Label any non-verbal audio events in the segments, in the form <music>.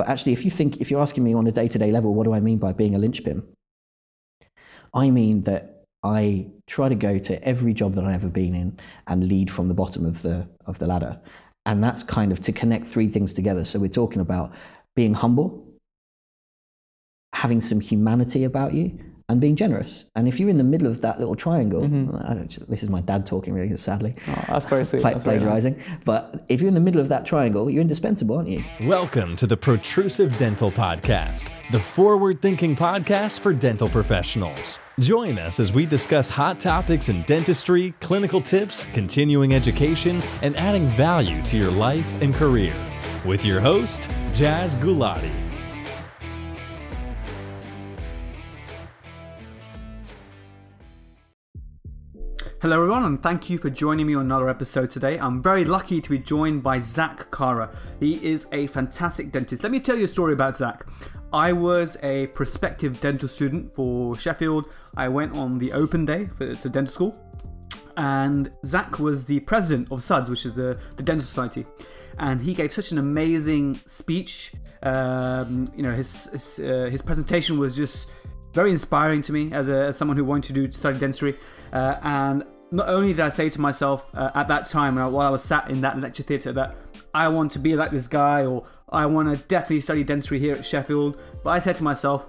But actually, if you think, if you're asking me on a day to day level, what do I mean by being a linchpin? I mean that I try to go to every job that I've ever been in and lead from the bottom of the of the ladder. And that's kind of to connect three things together. So we're talking about being humble, having some humanity about you, and being generous. And if you're in the middle of that little triangle, mm-hmm. this is my dad talking really sadly. Oh, that's very sweet. Pla- plagiarizing. Nice. But if you're in the middle of that triangle, you're indispensable, aren't you? Welcome to the Protrusive Dental Podcast, the forward thinking podcast for dental professionals. Join us as we discuss hot topics in dentistry, clinical tips, continuing education, and adding value to your life and career. With your host, Jazz Gulati. Hello, everyone, and thank you for joining me on another episode today. I'm very lucky to be joined by Zach Kara. He is a fantastic dentist. Let me tell you a story about Zach. I was a prospective dental student for Sheffield. I went on the open day for, to dental school, and Zach was the president of SUDS, which is the, the dental society. And he gave such an amazing speech. Um, you know, his his, uh, his presentation was just very inspiring to me as, a, as someone who wanted to do study dentistry. Uh, and not only did I say to myself uh, at that time while I was sat in that lecture theatre that I want to be like this guy or I want to definitely study dentistry here at Sheffield, but I said to myself,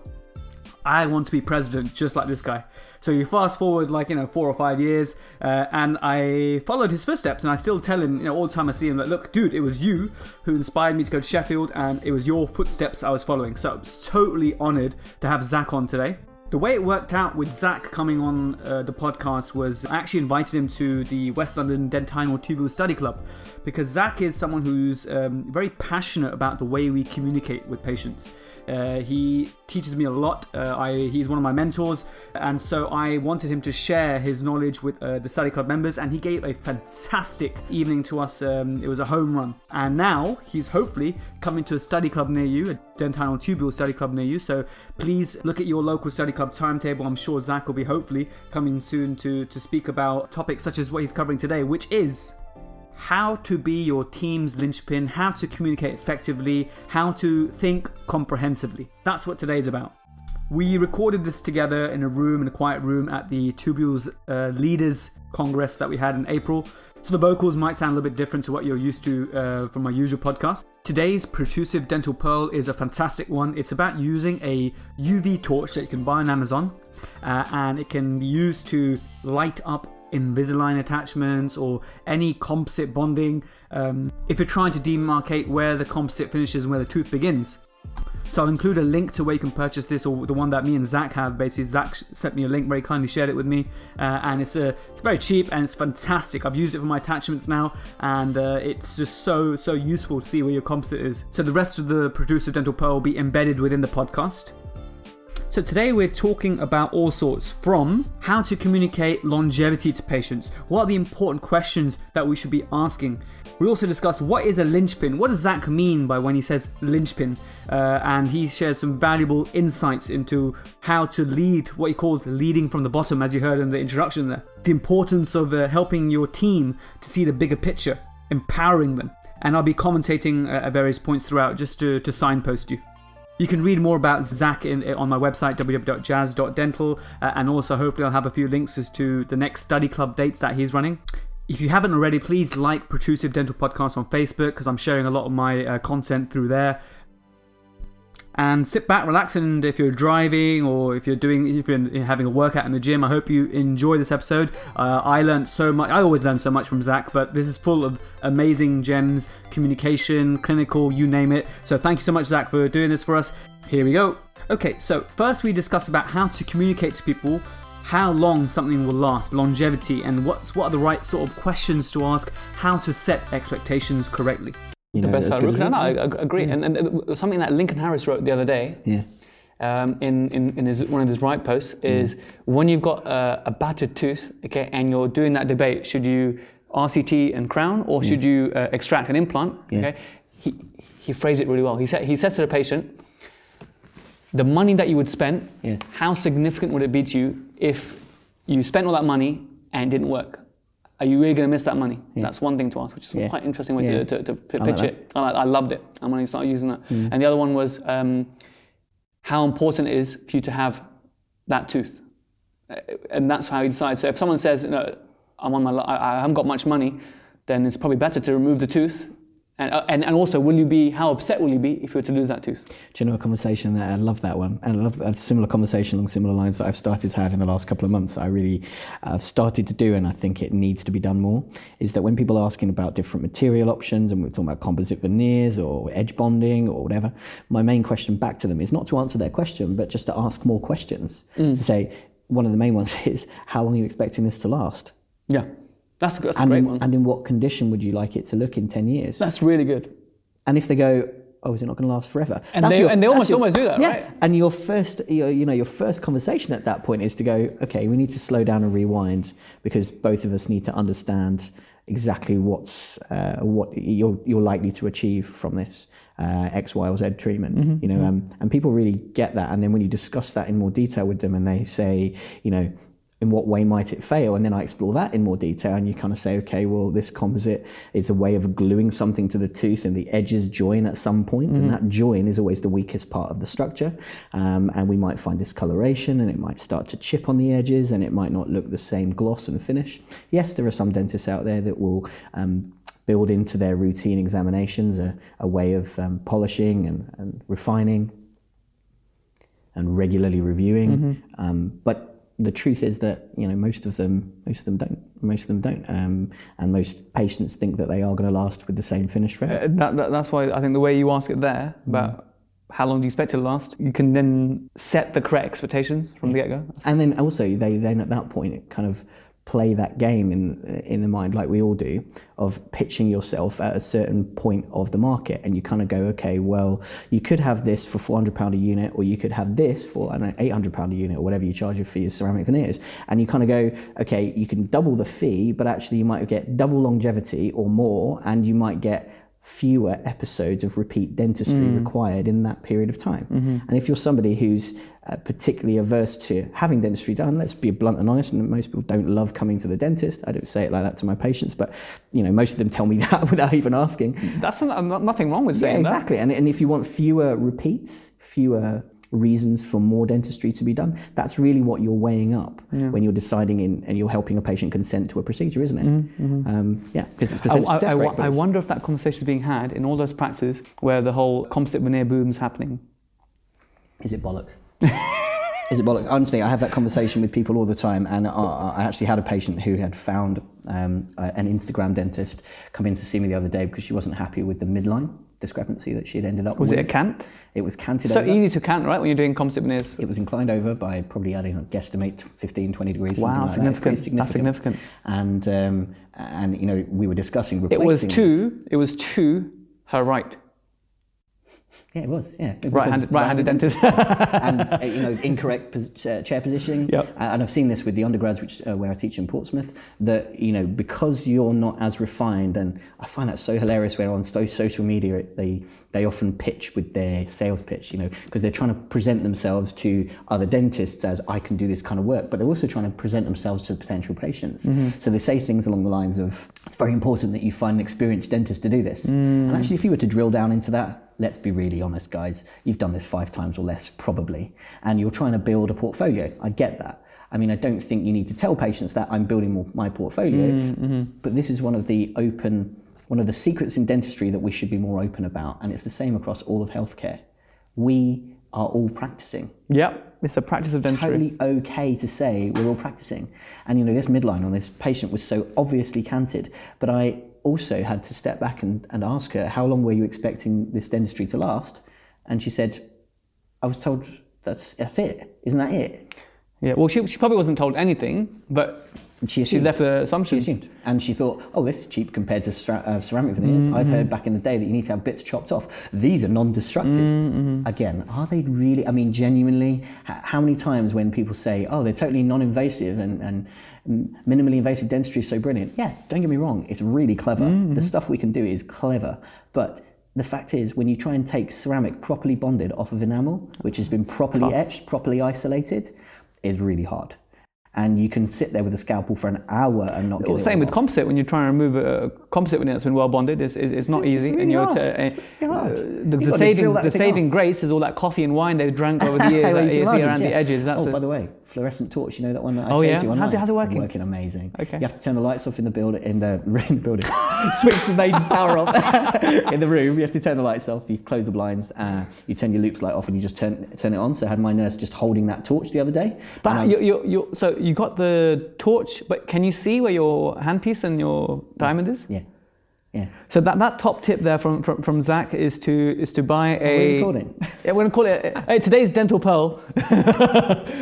I want to be president just like this guy. So you fast forward like you know four or five years, uh, and I followed his footsteps, and I still tell him you know all the time I see him like, look, dude, it was you who inspired me to go to Sheffield, and it was your footsteps I was following. So I'm totally honoured to have Zach on today. The way it worked out with Zach coming on uh, the podcast was I actually invited him to the West London Dentinal Tubule Study Club because Zach is someone who's um, very passionate about the way we communicate with patients. Uh, he teaches me a lot. Uh, I, he's one of my mentors, and so I wanted him to share his knowledge with uh, the study club members, and he gave a fantastic evening to us. Um, it was a home run, and now he's hopefully coming to a study club near you, a dentinal tubule study club near you. So please look at your local study club timetable. I'm sure Zach will be hopefully coming soon to to speak about topics such as what he's covering today, which is how to be your team's linchpin, how to communicate effectively, how to think comprehensively. That's what today's about. We recorded this together in a room, in a quiet room at the Tubules uh, Leaders Congress that we had in April. So the vocals might sound a little bit different to what you're used to uh, from my usual podcast. Today's Protrusive Dental Pearl is a fantastic one. It's about using a UV torch that you can buy on Amazon, uh, and it can be used to light up Invisalign attachments or any composite bonding um, if you're trying to demarcate where the composite finishes and where the tooth begins. So I'll include a link to where you can purchase this, or the one that me and Zach have. Basically, Zach sent me a link, very kindly shared it with me, uh, and it's a uh, it's very cheap and it's fantastic. I've used it for my attachments now, and uh, it's just so so useful to see where your composite is. So the rest of the Protrusive Dental Pearl will be embedded within the podcast. So today we're talking about all sorts from how to communicate longevity to patients, what are the important questions that we should be asking. We also discuss what is a linchpin, what does Zach mean by when he says linchpin, uh, and he shares some valuable insights into how to lead, what he calls leading from the bottom, as you heard in the introduction there. The importance of uh, helping your team to see the bigger picture, empowering them. And I'll be commentating uh, at various points throughout just to, to signpost you. You can read more about Zach in, on my website, www.jazz.dental, uh, and also hopefully I'll have a few links as to the next study club dates that he's running. If you haven't already, please like Protrusive Dental Podcast on Facebook because I'm sharing a lot of my uh, content through there and sit back, relax, and if you're driving or if you're doing, if you're having a workout in the gym, I hope you enjoy this episode. Uh, I learned so much. I always learn so much from Zach, but this is full of amazing gems, communication, clinical, you name it. So thank you so much, Zach, for doing this for us. Here we go. Okay, so first we discuss about how to communicate to people how long something will last, longevity, and what's what are the right sort of questions to ask, how to set expectations correctly. You know, the best root canal. I agree. Yeah. And, and, something that Lincoln Harris wrote the other day. Yeah. Um, in, in, in his, one of his right posts is yeah. when you've got a, a, battered tooth, okay, and you're doing that debate, should you RCT and crown or should you uh, extract an implant? Okay, he, he phrased it really well. He said he says to the patient, the money that you would spend, how significant would it be to you if you spent all that money and it didn't work? Are you really going to miss that money? That's one thing to ask, which is Yeah. quite interesting way Yeah. to, to, to p- I like pitch it. I, I loved it. I'm going to start using that. And the other one was um, how important it is for you to have that tooth. Uh, And that's how you decide. So if someone says, no, I'm on my, I, I haven't got much money, then it's probably better to remove the tooth. And, uh, and, and also, will you be, how upset will you be if you were to lose that tooth? Do you know a conversation that I love that one, and I love a similar conversation along similar lines that I've started to have in the last couple of months. I really have started to do, and I think it needs to be done more. Is that when people are asking about different material options, and we're talking about composite veneers or edge bonding or whatever, my main question back to them is not to answer their question, but just to ask more questions. To say one of the main ones <laughs> is, how long are you expecting this to last? Yeah. That's, that's a And great in, one. and in what condition would you like it to look in ten years? That's really good. And if they go, oh, is it not going to last forever? And That's they- and they almost- almost do that, yeah. right? And your first, your, you know, your first conversation at that point is to go, okay, we need to slow down and rewind because both of us need to understand exactly what's uh, what you're you're likely to achieve from this uh, X, Y, or Z treatment. Mm-hmm, You know, um, and people really get that. And then when you discuss that in more detail with them, and they say, you know in what way might it fail? And then I explore that in more detail, and you kind of say, okay, well, this composite is a way of gluing something to the tooth, and the edges join at some point, and that join is always the weakest part of the structure. Um, and we might find discoloration, and it might start to chip on the edges, and it might not look the same gloss and finish. Yes, there are some dentists out there that will. Um, build into their routine examinations a, a way of um, polishing and, and refining and regularly reviewing. Um, but the truth is that you know most of them most of them don't most of them don't um, and most patients think that they are going to last with the same finish forever. Uh, that, that, that's why I think the way you ask it there about how long do you expect it to last, you can then set the correct expectations from the get go. and then also they then at that point it kind of play that game in in the mind like we all do of pitching yourself at a certain point of the market. And you kind of go okay well you could have this for 400 pound a unit or you could have this for know 800 pound a unit or whatever you charge your fee ceramic veneers. And you kind of go okay you can double the fee but actually you might get double longevity or more and you might get fewer episodes of repeat dentistry mm. required in that period of time. Mm-hmm. And if you're somebody who's uh, particularly averse to having dentistry done, let's be blunt and honest, and most people don't love coming to the dentist. I don't say it like that to my patients, but you know, most of them tell me <laughs> that without even asking. That's not, uh, not- nothing wrong with Yeah, saying that. exactly. And, and if you want fewer repeats, fewer reasons for more dentistry to be done, that's really what you're weighing up when you're deciding in and you're helping a patient consent to a procedure, isn't it? Um, yeah, because it's Mm-hmm, I, percentage I- success I rate, but I wonder if that conversation is being had in all those practices where the whole composite veneer boom's happening. Is it bollocks? <laughs> Is it bollocks? Honestly, I have that conversation with people all the time, and I, I actually had a patient who had found um, a- an Instagram dentist come in to see me the other day because she wasn't happy with the midline discrepancy that she had ended up Was with. it a cant? It was canted So over. easy to cant, right, when you're doing composite veneers? It was inclined over by probably, I don't know, guesstimate 15, 20 degrees. Wow, like that. Significant. That's significant. And, um, and, you know, we were discussing It was to, it was to her right. Yeah, it was, yeah. Right-handed, right-handed dentist. <laughs> and uh, you know incorrect pos- uh, chair positioning. Yep. And I've seen this with the undergrads, which uh, where I teach in Portsmouth. That you know because you're not as refined, and I find that so hilarious Where on so- social media it- they they often pitch with their sales pitch, you know, because they're trying to present themselves to other dentists as I can do this kind of work, but they're also trying to present themselves to potential patients. So they say things along the lines of, "It's very important that you find an experienced dentist to do this." And actually, if you were to drill down into that, let's be really honest, guys. You've done this five times or less, probably, and you're trying to build a portfolio. I get that. I mean, I don't think you need to tell patients that I'm building more, my portfolio, mm, mm-hmm. but this is one of the open, one of the secrets in dentistry that we should be more open about, and it's the same across all of healthcare. We are all practicing yep, it's a practice of dentistry. totally okay to say we're all practicing. And you know, this midline on this patient was so obviously canted, but I also had to step back and, and ask her, how long were you expecting this dentistry to last? And she said, I was told that's that's it. Isn't that it? Yeah, well, she, she probably wasn't told anything, but she she left the She assumption. assumed. And she thought, oh, this is cheap compared to stra- uh, ceramic veneers. I've heard back in the day that you need to have bits chopped off. These are non destructive. Again, are they really? I mean, genuinely, h- how many times when people say, oh, they're totally non invasive and, and minimally invasive dentistry is so brilliant? Yeah, don't get me wrong, it's really clever. Mm-hmm. The stuff we can do is clever. But the fact is, when you try and take ceramic properly bonded off of enamel, which has been properly etched, properly isolated, is really hard. And you can sit there with a scalpel for an hour and not get Well, same with off. composite. When you're trying to remove a composite when it's been well bonded, it's, it's, it's not easy. really and you're It's really hard. uh, the, the saving the saving off. grace is all that coffee and wine they've drank over <laughs> the years Well, that it's you see around the edges. That's oh, a- by the way, fluorescent torch. You know that one that I Oh, showed yeah? you How's it- online? how's it working? Working amazing. Okay. You have to turn the lights off in the building. In the, <laughs> in the building. <laughs> Switch the mains power off in the room. You have to turn the lights off. You close the blinds. Uh, you turn your loupes light off, and you just turn turn it on. So I had my nurse just holding that torch the other day. But you, you, so you got the torch, but can you see where your handpiece and your diamond is? yeah, yeah. So that, that top tip there from, from, from Zach is to is to buy a. What are you recording? Yeah, we're gonna call it. Hey, today's dental pearl <laughs>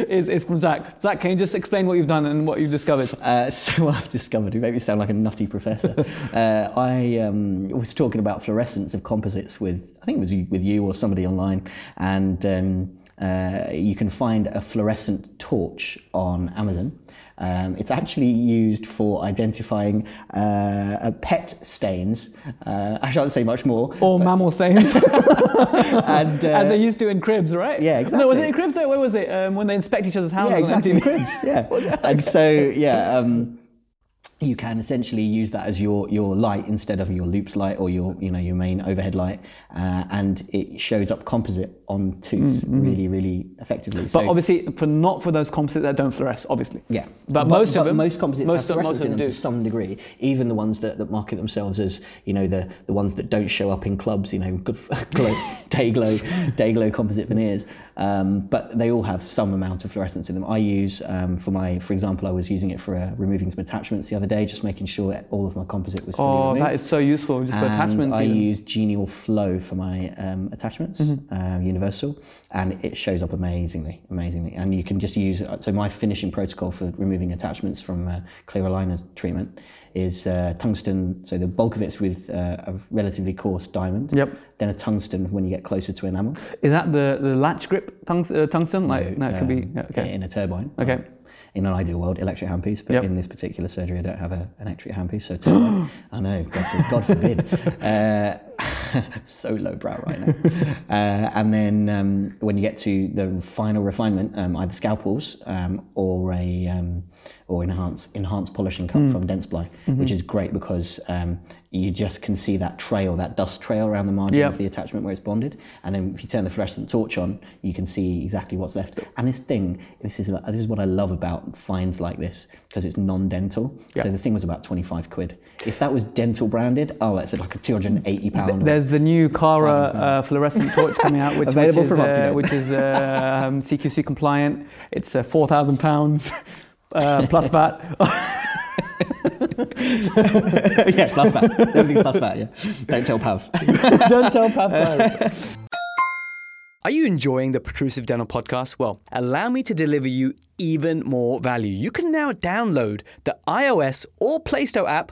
is, is from Zach. Zach, can you just explain what you've done and what you've discovered? Uh, so what I've discovered, you make me sound like a nutty professor. <laughs> uh, I um, was talking about fluorescence of composites with, I think it was with you or somebody online, and um, uh, you can find a fluorescent torch on Amazon. Um, it's actually used for identifying uh, uh, pet stains. Uh, I shan't say much more. Or mammal stains, <laughs> and, uh, as they used to in cribs, right? Yeah, No, was it in cribs? though? Where was it? Um, when they inspect each other's houses yeah, exactly. In Cribs, <laughs> yeah. and so, yeah, um, you can essentially use that as your, your light instead of your loupes light or your you know your main overhead light, uh, and it shows up composite on tooth really really effectively. But obviously, for not for those composites that don't fluoresce, obviously. Yeah, But, most of them, most composites most have of, most fluorescence of in them them do. to some degree. Even the ones that, that market themselves as you know the the ones that don't show up in clubs, you know, good <laughs> glow, <laughs> day glow, day glow composite veneers. Um, but they all have some amount of fluorescence in them. I use um, for my, for example, I was using it for uh, removing some attachments the other day, just making sure that all of my composite was fully Oh, removed. that is so useful just for and attachments. I even. use Genial Flow for my um, attachments, Mm-hmm. um, Universal, and it shows up amazingly, amazingly. And you can just use so my finishing protocol for removing attachments from uh, clear aligner treatment is uh, tungsten. So the bulk of it's with uh, a relatively coarse diamond. Yep. Then a tungsten when you get closer to enamel. Is that the, the latch grip tungs, uh, tungsten? Like, no, it could be. um, yeah, okay. in a turbine. Okay. Um, in an ideal world, electric handpiece, but Yep. in this particular surgery, I don't have a, an electric handpiece, so. <gasps> I know, God forbid. Uh, <laughs> so lowbrow right now. <laughs> uh, and then um, when you get to the final refinement, um, either scalpels um, or a um, or enhanced enhanced polishing cut Hmm. from Dentsply, Mm-hmm. which is great because um, you just can see that trail, that dust trail around the margin Yep. of the attachment where it's bonded. And then if you turn the fluorescent torch on, you can see exactly what's left. And this thing, this is this is what I love about finds like this because it's non-dental. Yeah. So the thing was about 25 quid. If that was dental branded, oh, that's like a 280 pound. There's the new Kara uh, fluorescent torch coming out, which, <laughs> Available which is, from uh, which is uh, um, CQC compliant. It's uh, four thousand pounds uh, plus <laughs> VAT. yeah, plus that. Everything's plus that. Yeah. Don't tell Pav. <laughs> Don't tell Papa. <laughs> Are you enjoying the Protrusive Dental podcast? Well, allow me to deliver you even more value. You can now download the iOS or Play Store app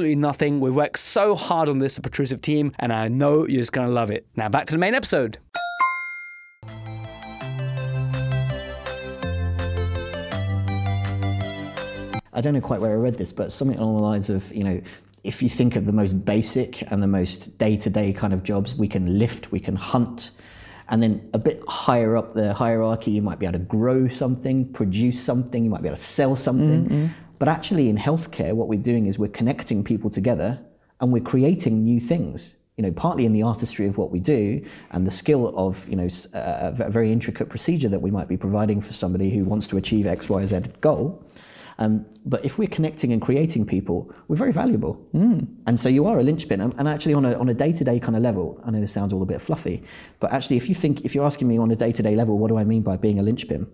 absolutely nothing. We worked so hard on this, Protrusive team, and I know you're just going to love it. Now back to the main episode. I don't know quite where I read this, but something along the lines of, you know, if you think of the most basic and the most day to day kind of jobs, we can lift, we can hunt. And then a bit higher up the hierarchy, you might be able to grow something, produce something, you might be able to sell something. Mm-hmm. But actually, in healthcare, what we're doing is we're connecting people together and we're creating new things. You know, partly in the artistry of what we do and the skill of, you know, s- a very intricate procedure that we might be providing for somebody who wants to achieve X, Y, Z goal. Um, but if we're connecting and creating people, we're very valuable. And so you are a linchpin. And, and actually, on a, on a day-to-day kind of level, I know this sounds all a bit fluffy, but actually, if you think, if you're asking me on a day-to-day level, what do I mean by being a linchpin?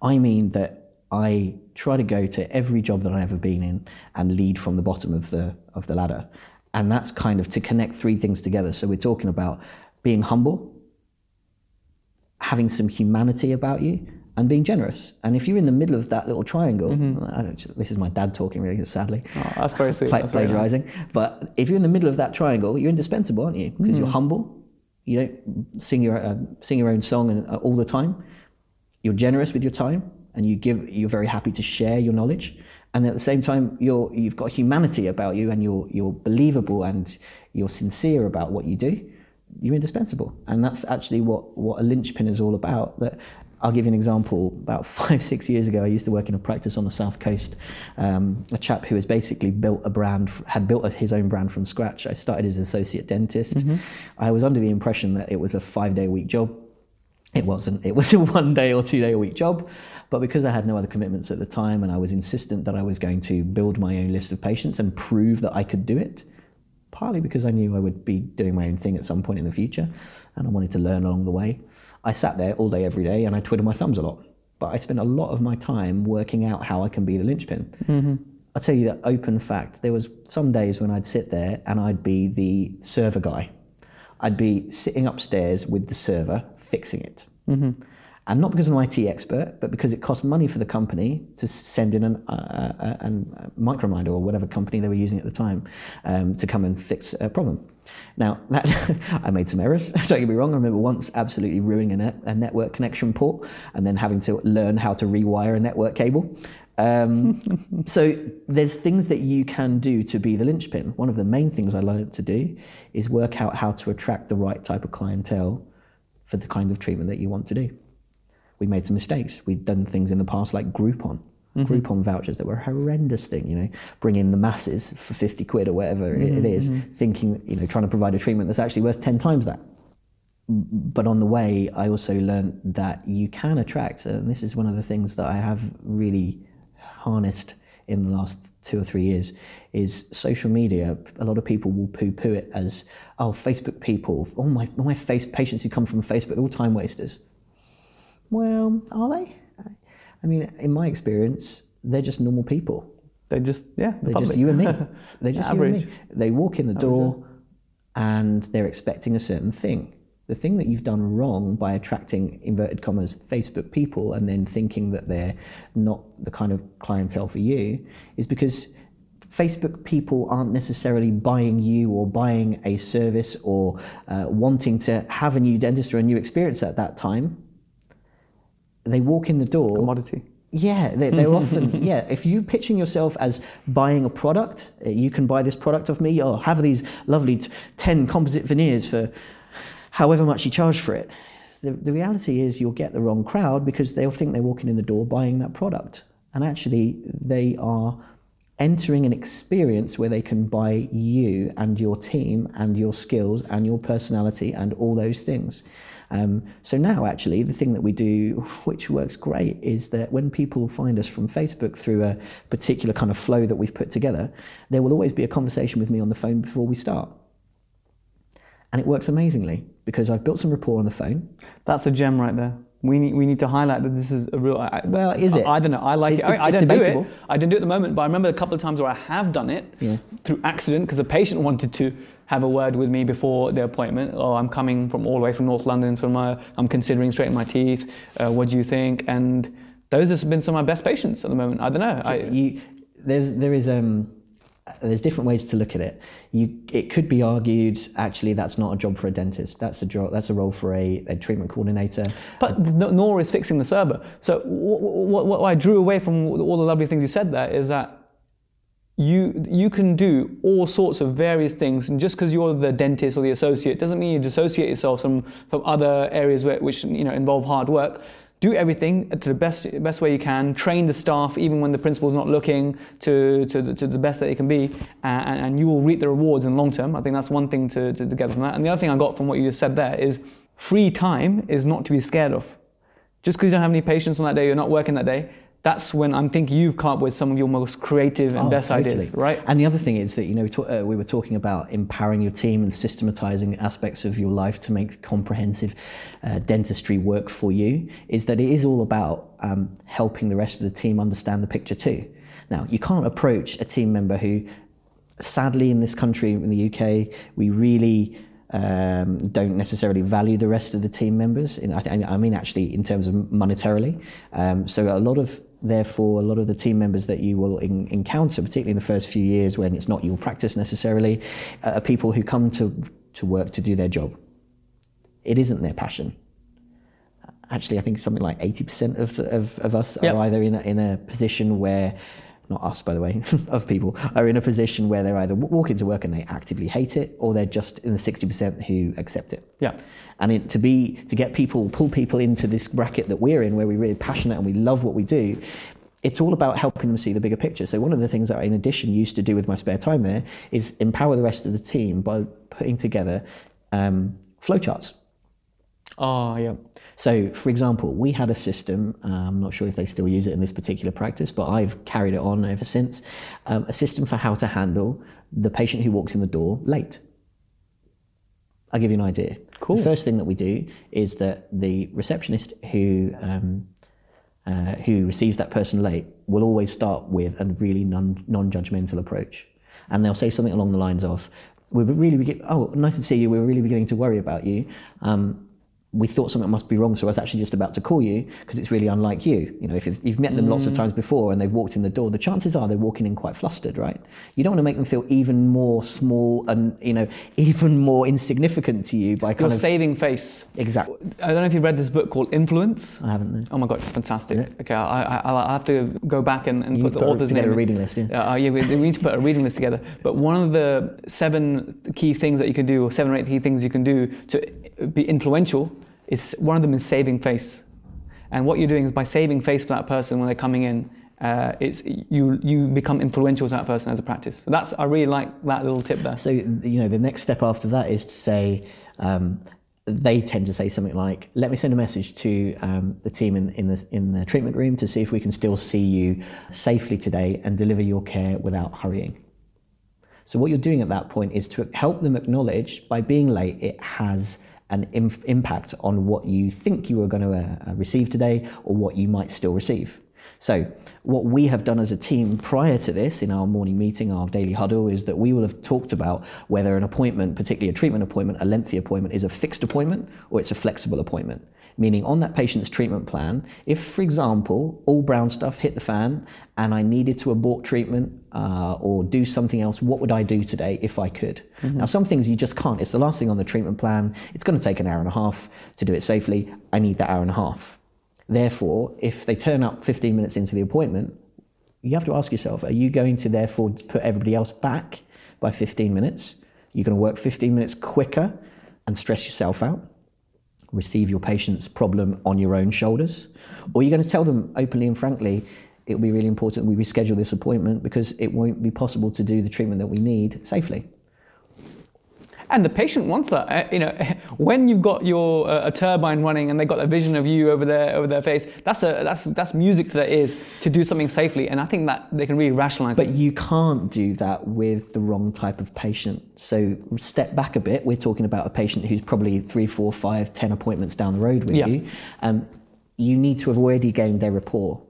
I mean that I try to go to every job that I've ever been in and lead from the bottom of the of the ladder, and that's kind of to connect three things together. So we're talking about being humble, having some humanity about you, and being generous. And if you're in the middle of that little triangle, I don't- this is my dad talking really sadly. Oh, that's very sweet. Pla- That's very nice. plagiarizing. But if you're in the middle of that triangle, you're indispensable, aren't you? Because Mm. you're humble. You don't sing your uh, sing your own song and, uh, all the time. You're generous with your time, and you give. You're very happy to share your knowledge, and at the same time, you're you've got humanity about you, and you're you're believable and you're sincere about what you do. You're indispensable, and that's actually what what a linchpin is all about. That I'll give you an example. About <laughs> five, six years ago, I used to work in a practice on the south coast. Um, a chap who has basically built a brand, had built his own brand from scratch. I started as an associate dentist. I was under the impression that it was a five day a week job. It wasn't. It was a <laughs> one day or two day a week job. But because I had no other commitments at the time and I was insistent that I was going to build my own list of patients and prove that I could do it, partly because I knew I would be doing my own thing at some point in the future and I wanted to learn along the way. I sat there all day, every day, and I twiddled my thumbs a lot. But I spent a lot of my time working out how I can be the linchpin. Mm-hmm. I'll tell you that open fact. There was some days when I'd sit there and I'd be the server guy. I'd be sitting upstairs with the server fixing it. Mm-hmm. And not because I'm an IT expert, but because it cost money for the company to send in an, uh, uh, an uh, Microminder or whatever company they were using at the time um, to come and fix a problem. Now, that <laughs> I made some errors. <laughs> Don't get me wrong. I remember once absolutely ruining a, net, a network connection port and then having to learn how to rewire a network cable. Um, <laughs> so there's things that you can do to be the linchpin. One of the main things I learned to do is work out how to attract the right type of clientele for the kind of treatment that you want to do. We made some mistakes. We'd done things in the past like Groupon. Mm-hmm. Groupon vouchers that were a horrendous thing, you know, bringing the masses for 50 quid or whatever it- it is, mm-hmm. thinking, you know, trying to provide a treatment that's actually worth 10 times that but on the way, I also learned that you can attract, and this is one of the things that I have really harnessed in the last two or three years, is social media. A lot of people will poo-poo it as, oh, Facebook people, all my all my face patients who come from Facebook, they're all time wasters. Well, are they? I mean, in my experience, they're just normal people. They just yeah. the They're just public. you and me. <laughs> They're just you and Average. me. They walk in the door and they're expecting a certain thing. The thing that you've done wrong by attracting inverted commas Facebook people and then thinking that they're not the kind of clientele for you is because Facebook people aren't necessarily buying you or buying a service or uh, wanting to have a new dentist or a new experience at that time. They walk in the door. commodity. Yeah, they, they're <laughs> often, yeah, if you're pitching yourself as buying a product, uh, you can buy this product of me, or have these lovely t- 10 composite veneers for however much you charge for it. The, the reality is you'll get the wrong crowd because they'll think they're walking in the door buying that product. And actually, they are entering an experience where they can buy you and your team and your skills and your personality and all those things. Um, so now, actually, the thing that we do, which works great, is that when people find us from Facebook through a particular kind of flow that we've put together, there will always be a conversation with me on the phone before we start. And it works amazingly because I've built some rapport on the phone. That's a gem right there. We need, we need to highlight that this is a real. I, Well, is it? I, I don't know. I like It's it. I, de- I it's don't do it. I didn't do it at the moment, but I remember a couple of times where I have done it Yeah. through accident because a patient wanted to have a word with me before the appointment. Oh, I'm coming from all the way from North London. From uh, I'm considering straightening my teeth. Uh, what do you think? And those have been some of my best patients at the moment. I don't know. I, you, there's there is um, there's different ways to look at it. You, it could be argued actually that's not a job for a dentist. That's a job. That's a role for a, a treatment coordinator. But no- nor is fixing the server. So what, what I drew away from all the lovely things you said there is that you you can do all sorts of various things, and just because you're the dentist or the associate doesn't mean you dissociate yourself from from other areas which you know involve hard work. Do everything to the best best way you can. Train the staff even when the principal's not looking to to the, to the best that they can be, and, and you will reap the rewards in the long term. I think that's one thing to, to, to get from that. And the other thing I got from what you just said there is free time is not to be scared of. Just because you don't have any patients on that day, you're not working that day. That's when I'm thinking you've come up with some of your most creative and Oh, best totally. ideas, right? And the other thing is that you know uh, we were talking about empowering your team and systematizing aspects of your life to make comprehensive uh, dentistry work for you. Is that it is all about um, helping the rest of the team understand the picture too. Now you can't approach a team member who, sadly, in this country in the UK, we really um, don't necessarily value the rest of the team members. In, I, I mean, actually, in terms of monetarily. Um, so a lot of, therefore, a lot of the team members that you will in, encounter, particularly in the first few years when it's not your practice necessarily, uh, are people who come to to work to do their job. It isn't their passion. Actually, I think something like 80% of, of, of us Yep. are either in a, in a position where, not us by the way, <laughs> of people, are in a position where they're either walk into work and they actively hate it or they're just in the 60% who accept it. Yeah. And it, to be to get people pull people into this bracket that we're in, where we're really passionate and we love what we do, it's all about helping them see the bigger picture. So one of the things that I, in addition, used to do with my spare time there is empower the rest of the team by putting together um, flowcharts. Oh, yeah. So, for example, we had a system, uh, I'm not sure if they still use it in this particular practice, but I've carried it on ever since, um, a system for how to handle the patient who walks in the door late. I'll give you an idea. Cool. The first thing that we do is that the receptionist who um, uh, who receives that person late will always start with a really non non-judgmental approach, and they'll say something along the lines of, "We're really oh nice to see you. We're really beginning to worry about you. Um, we thought something must be wrong, so I was actually just about to call you because it's really unlike you. You know, if you've met them lots of times before and they've walked in the door, the chances are they're walking in quite flustered, right? You don't want to make them feel even more small and you know <laughs> even more insignificant to you by Your kind of saving face. exactly. I don't know if you've read this book called Influence. I haven't. No. Oh my god, it's fantastic. Okay, I, I, I'll I'll have to go back and, and put the author's together name. a in. reading list, yeah. Uh, yeah, we, we need to put a reading list together. But one of the seven key things that you can do, or seven or eight key things you can do to be influential, is one of them is saving face. And what you're doing is by saving face for that person when they're coming in, uh, it's you you become influential to that person as a practice. So that's I really like that little tip there. So you know, the next step after that is to say. Um, they tend to say something like, "Let me send a message to um, the team in, in the in the treatment room to see if we can still see you safely today and deliver your care without hurrying." So what you're doing at that point is to help them acknowledge by being late, it has an im- impact on what you think you are going to uh, receive today or what you might still receive. So what we have done as a team prior to this in our morning meeting, our daily huddle, is that we will have talked about whether an appointment, particularly a treatment appointment, a lengthy appointment, is a fixed appointment or it's a flexible appointment. Meaning, on that patient's treatment plan, if, for example, all brown stuff hit the fan and I needed to abort treatment uh, or do something else, what would I do today if I could? Now, some things you just can't. It's the last thing on the treatment plan. It's going to take an hour and a half to do it safely. I need that hour and a half. Therefore, if they turn up 15 minutes into the appointment, you have to ask yourself are you going to therefore put everybody else back by 15 minutes? You're going to work 15 minutes quicker and stress yourself out? receive your patient's problem on your own shoulders? Or are you going to tell them openly and frankly, it will be really important we reschedule this appointment because it won't be possible to do the treatment that we need safely? And the patient wants that. Uh, You know, <laughs> when you've got your uh, a turbine running and they've got a vision of you over their over their face, that's a that's that's music to their ears to do something safely. And I think that they can really rationalize But it. you can't do that with the wrong type of patient. So step back a bit. We're talking about a patient who's probably three, four, five, ten appointments down the road with Yeah. you. Um, you need to have already gained their rapport,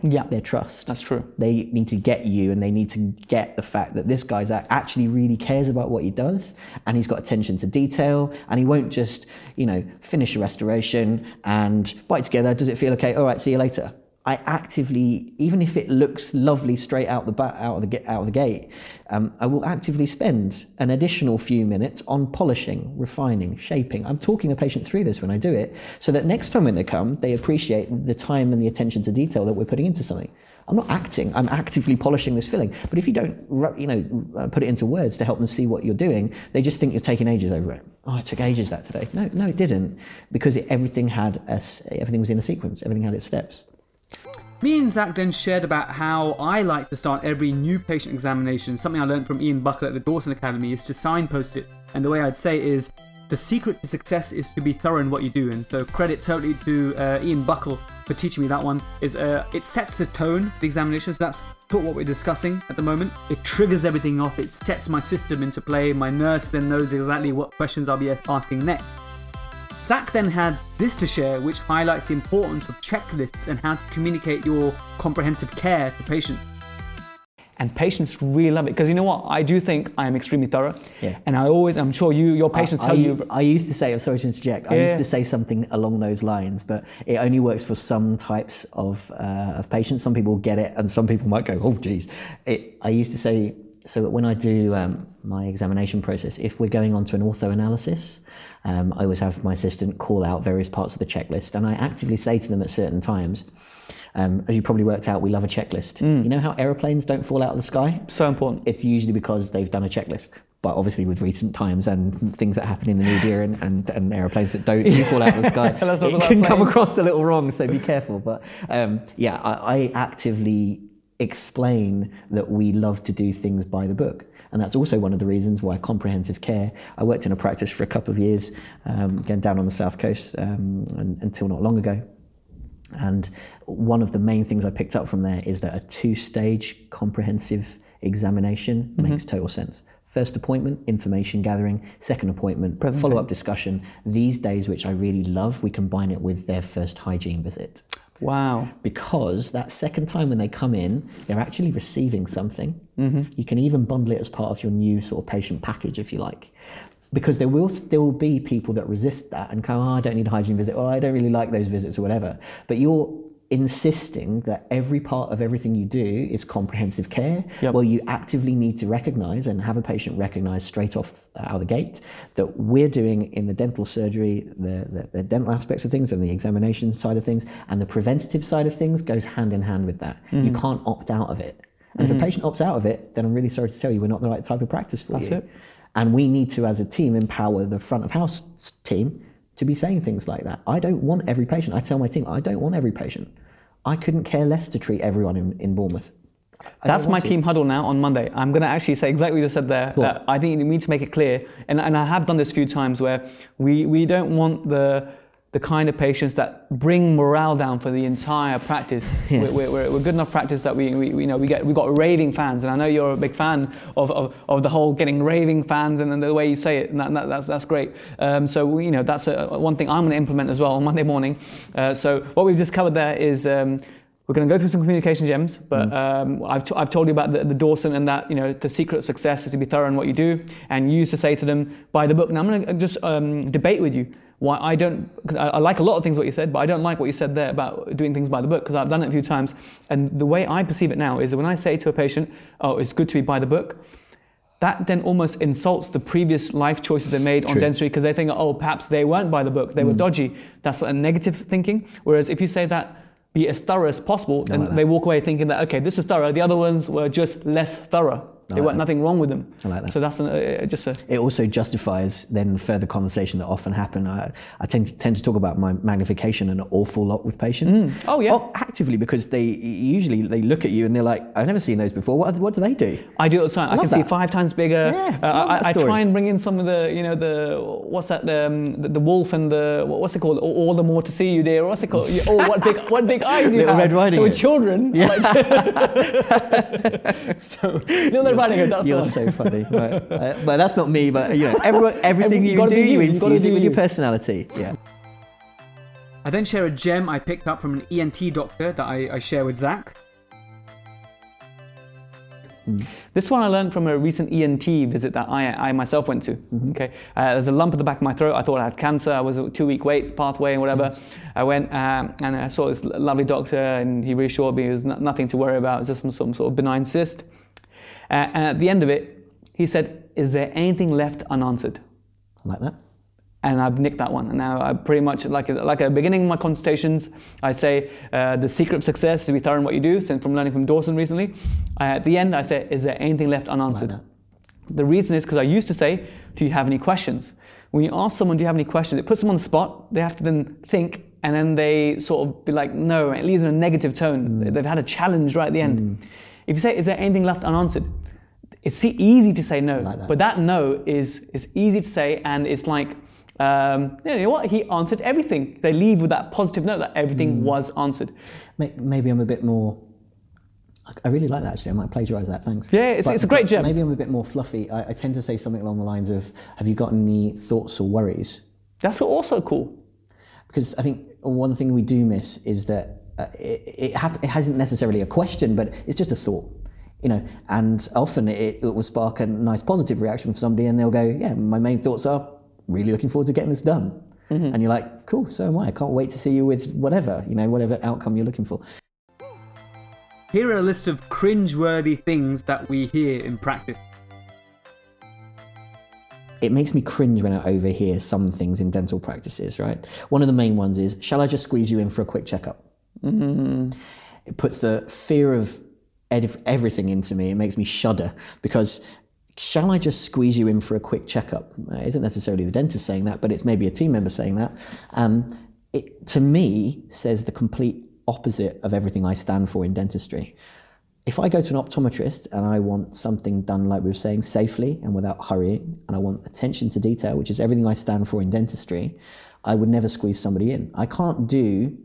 Yeah, their trust. that's true. They need to get you and they need to get the fact that this guy's actually really cares about what he does and he's got attention to detail and he won't just, you know, finish a restoration and bite together. Does it feel okay? All right, see you later. I actively, even if it looks lovely straight out the ba- out of the out of the gate, um, I will actively spend an additional few minutes on polishing, refining, shaping. I'm talking the patient through this when I do it, so that next time when they come, they appreciate the time and the attention to detail that we're putting into something. I'm not acting. I'm actively polishing this filling. But if you don't, you know, uh, put it into words to help them see what you're doing, they just think you're taking ages over it. Oh, it took ages that today. No, no, it didn't, because it, everything had a everything was in a sequence. Everything had its steps. Me and Zach then shared about how I like to start every new patient examination. Something I learned from Ian Buckle at the Dawson Academy is to signpost it. And the way I'd say is the secret to success is to be thorough in what you do. And so credit totally to uh, Ian Buckle for teaching me that one. Is uh, it sets the tone the examination. So that's what we're discussing at the moment. It triggers everything off. It sets my system into play. My nurse then knows exactly what questions I'll be asking next. Zach then had this to share, which highlights the importance of checklists and how to communicate your comprehensive care to patients. and patients really love it because you know what? I do think I am extremely thorough. Yeah. And I always, I'm sure you, your patients I, tell you. I used to say, I'm sorry to interject, I used to say something along those lines, but it only works for some types of, uh, of patients. Some people get it, and some people might go, oh, geez. It, I used to say, so that when I do um, my examination process, if we're going on to an ortho analysis, um, I always have my assistant call out various parts of the checklist, and I actively say to them at certain times, um, as you probably worked out, we love a checklist. You know how aeroplanes don't fall out of the sky? so important. it's usually because they've done a checklist. But obviously, with recent times and things that happen in the media and, and, and aeroplanes that don't do fall out of the sky, <laughs> it can come across a little wrong. So be careful. But um, yeah, I, I actively explain that we love to do things by the book. And that's also one of the reasons why comprehensive care. I worked in a practice for a couple of years, um, again down on the south coast um, un- until not long ago. And one of the main things I picked up from there is that a two stage comprehensive examination makes total sense. First appointment, information gathering. Second appointment, follow up discussion. These days, which I really love, we combine it with their first hygiene visit. Wow. Because that second time when they come in, they're actually receiving something. Mm-hmm. You can even bundle it as part of your new sort of patient package, if you like. Because there will still be people that resist that and go, oh, I don't need a hygiene visit, or I don't really like those visits, or whatever. But you're insisting that every part of everything you do is comprehensive care. Yep. Well, you actively need to recognize and have a patient recognize straight off out of the gate that we're doing in the dental surgery the, the, the dental aspects of things and the examination side of things and the preventative side of things goes hand in hand with that. You Mm. can't opt out of it. And if a patient opts out of it, then I'm really sorry to tell you we're not the right type of practice for That's you. it. And we need to, as a team, empower the front of house team to be saying things like that. I don't want every patient. I tell my team, I don't want every patient. I couldn't care less to treat everyone in, in Bournemouth. I That's my to. team huddle now on Monday. I'm going to actually say exactly what you said there. Cool. That uh, I think you need to make it clear, and, and I have done this a few times where we, we don't want the the kind of patients that bring morale down for the entire practice. <laughs> We're, we're, we're we're good enough practice that we, we, you know we get we got raving fans, and I know you're a big fan of, of, of the whole getting raving fans and then the way you say it, and that, that, that's that's great. Um, so we, you know that's a, one thing I'm going to implement as well on Monday morning. Uh, so what we've just covered there is. Um, we're going to go through some communication gems, but um, I've, t- I've told you about the, the Dawson and that, you know, the secret of success is to be thorough in what you do and you used to say to them, by the book. Now I'm going to just um, debate with you why I don't, I, I like a lot of things what you said, but I don't like what you said there about doing things by the book because I've done it a few times. And the way I perceive it now is that when I say to a patient, oh, it's good to be by the book, that then almost insults the previous life choices they made on True. dentistry because they think, oh, perhaps they weren't by the book, they were mm. dodgy. That's a negative thinking. Whereas if you say that, be as thorough as possible, then like they walk away thinking that, okay, this is thorough. The other ones were just less thorough. There like weren't nothing wrong with them. I like that. So that's an, uh, just a. It also justifies then the further conversation that often happen. I, I tend, to, tend to talk about my magnification an awful lot with patients. Oh, yeah. actively because they usually they look at you and they're like, I've never seen those before. What, what do they do? I do it all the time. I, love can see five times bigger. Yeah, Uh, I I, that I try and bring in some of the, you know, the what's that, the, um, the, the wolf and the what's it called? All, all the more to see you, dear. What's it called? oh, what big, what big eyes you <laughs> Little have. Red Riding so with children, yeah. <laughs> so Little Red Riding Hood. That's You're one. so funny. Right. Uh, but that's not me. But you know, everyone, <laughs> everything You you, gotta do, you. you You infuse it with you. your personality. Yeah. I then share a gem I picked up from an ENT doctor that I, I share with Zach. This one I learned from a recent ENT visit that I, I myself went to. Okay, uh, there's a lump at the back of my throat. I thought I had cancer. I was a two-week wait pathway and whatever. I went um, and I saw this lovely doctor, and he reassured me it was no- nothing to worry about. It was just some, some sort of benign cyst. Uh, and at the end of it, he said, "Is there anything left unanswered?" I like that. and I've nicked that one. And now I pretty much like like at the beginning of my consultations, I say uh, the secret of success is to be thorough in what you do. So from learning from Dawson recently, uh, at the end I say, is there anything left unanswered? that. the reason is because I used to say, do you have any questions? When you ask someone, do you have any questions? It puts them on the spot. They have to then think, and then they sort of be like, no. It leaves in a negative tone. They've had a challenge right at the end. If you say, is there anything left unanswered? It's easy to say no, like that. but that no is is easy to say, and it's like, um, you know what? He answered everything. They leave with that positive note that everything was answered. Maybe I'm a bit more. I- really like that actually. I might plagiarise that. Thanks. Yeah, it's- it's a great but gem. Maybe I'm a bit more fluffy. I, I tend to say something along the lines of, "Have you got any thoughts or worries?" That's also cool. Because I think one thing we do miss is that uh, it, it, hap- it hasn't necessarily a question, but it's just a thought. You know, and often it, it will spark a nice positive reaction from somebody, and they'll go, "Yeah, my main thoughts are really looking forward to getting this done." And you're like, "Cool, so am I. I can't wait to see you with whatever you know, whatever outcome you're looking for." Here are a list of cringe-worthy things that we hear in practice. it makes me cringe when I overhear some things in dental practices, right? One of the main ones is, shall I just squeeze you in for a quick checkup? It puts the fear of everything into me. It makes me shudder because shall I just squeeze you in for a quick checkup? It isn't necessarily the dentist saying that, but it's maybe a team member saying that. Um, it, to me, says the complete opposite of everything I stand for in dentistry. If I go to an optometrist and I want something done, like we were saying, safely and without hurrying, and I want attention to detail, which is everything I stand for in dentistry, I would never squeeze somebody in. I can't do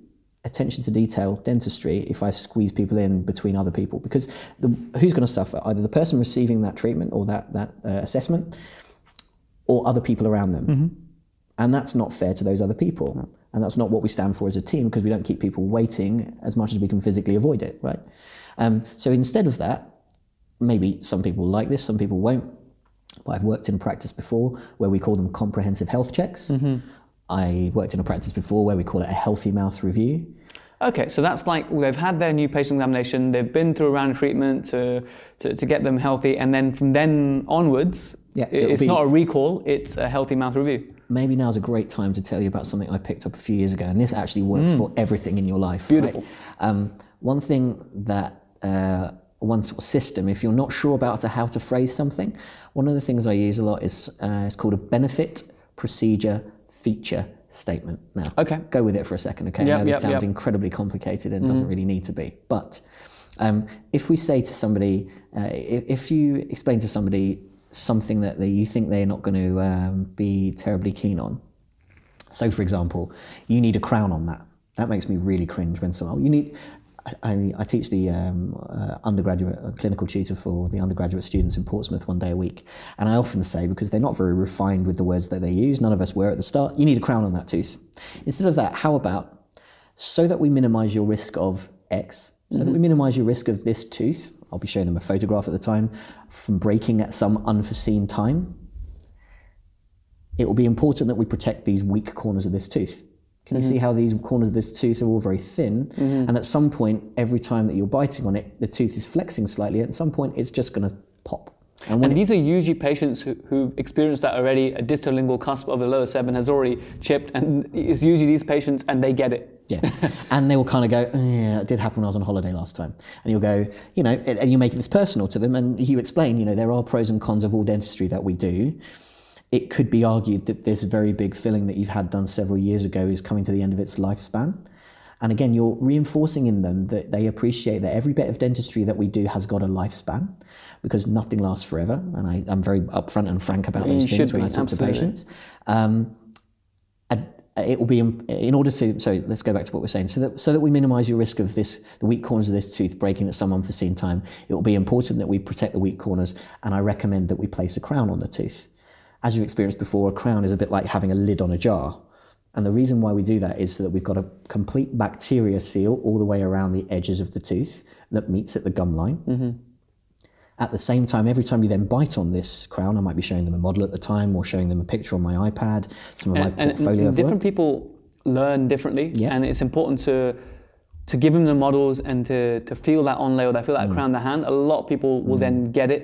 attention to detail dentistry if I squeeze people in between other people because the, who's going to suffer? Either the person receiving that treatment or that, that uh, assessment or other people around them. And that's not fair to those other people. And that's not what we stand for as a team because we don't keep people waiting as much as we can physically avoid it, right? Um, so instead of that, maybe some people like this, some people won't. But I've worked in practice before where we call them comprehensive health checks. I worked in a practice before where we call it a healthy mouth review. Okay, so that's like they've had their new patient examination, they've been through a round of treatment to, to, to get them healthy, and then from then onwards, Yeah, it's be- not a recall, it's a healthy mouth review. maybe now's a great time to tell you about something I picked up a few years ago, and this actually works for everything in your life. Beautiful. Right? Um, one thing that uh, one sort of system, if you're not sure about how to phrase something, one of the things I use a lot is uh, it's called a benefit, procedure, feature statement. Now, Okay. go with it for a second, okay? Yep, I know this yep, sounds yep. incredibly complicated and doesn't really need to be, but um, if we say to somebody, uh, if, if you explain to somebody something that they, you think they're not going to um, be terribly keen on, so, for example, you need a crown on that. That makes me really cringe when someone you need. I, I, teach the um, uh, undergraduate uh, clinical tutor for the undergraduate students in Portsmouth one day a week, and I often say because they're not very refined with the words that they use, none of us were at the start. You need a crown on that tooth. Instead of that, how about so that we minimise your risk of X, so that we minimise your risk of this tooth. I'll be showing them a photograph at the time from breaking at some unforeseen time it will be important that we protect these weak corners of this tooth. Can you mm-hmm. see how these corners of this tooth are all very thin? Mm-hmm. And at some point, every time that you're biting on it, the tooth is flexing slightly. At some point, it's just going to pop. And when And it, these are usually patients who, who've experienced that already. A distal lingual cusp of the lower seven has already chipped, and it's usually these patients, and they get it. yeah, and they will kind of go, "Oh, "Yeah, it did happen when I was on holiday last time." And you'll go, you know, and and you make this personal to them, and you explain, you know, there are pros and cons of all dentistry that we do. It could be argued that this very big filling that you've had done several years ago is coming to the end of its lifespan. And again, you're reinforcing in them that they appreciate that every bit of dentistry that we do has got a lifespan because nothing lasts forever. And I, I'm very upfront and frank about You those things when I be, talk to patients. Um, it will be in, in order to so let's go back to what we're saying so that so that we minimize your risk of this the weak corners of this tooth breaking at some unforeseen time it will be important that we protect the weak corners and i recommend that we place a crown on the tooth as you've experienced before a crown is a bit like having a lid on a jar and the reason why we do that is so that we've got a complete bacteria seal all the way around the edges of the tooth that meets at the gum line Mm-hmm. at the same time, every time you then bite on this crown, I might be showing them a model at the time or showing them a picture on my iPad, some of my And, and portfolio of different work. people learn differently, Yeah. and it's important to to give them the models and to, to feel that onlay or that feel that Mm. crown in the hand. A lot of people will then get it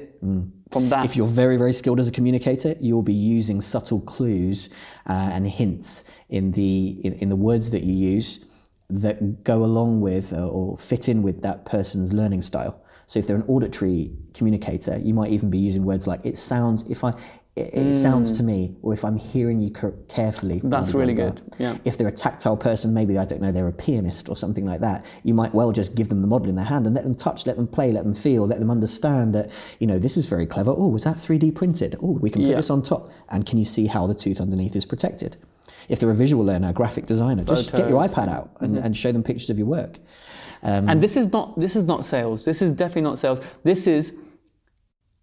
from that. If you're very, very skilled as a communicator, you'll be using subtle clues uh, and hints in the in, in the words that you use that go along with uh, or fit in with that person's learning style. So if they're an auditory communicator, you might even be using words like "it sounds." If I it, it sounds to me, or if I'm hearing you ca- carefully. That's really good, yeah. If they're a tactile person, maybe I don't know, they're a pianist or something like that. You might well just give them the model in their hand and let them touch, let them play, let them feel, let them understand that you know this is very clever. Oh, was that 3D printed? Oh, we can put Yeah. this on top. And can you see how the tooth underneath is protected? If they're a visual learner, a graphic designer, just get your iPad out and, and show them pictures of your work. Um, and this is not this is not sales. This is definitely not sales. This is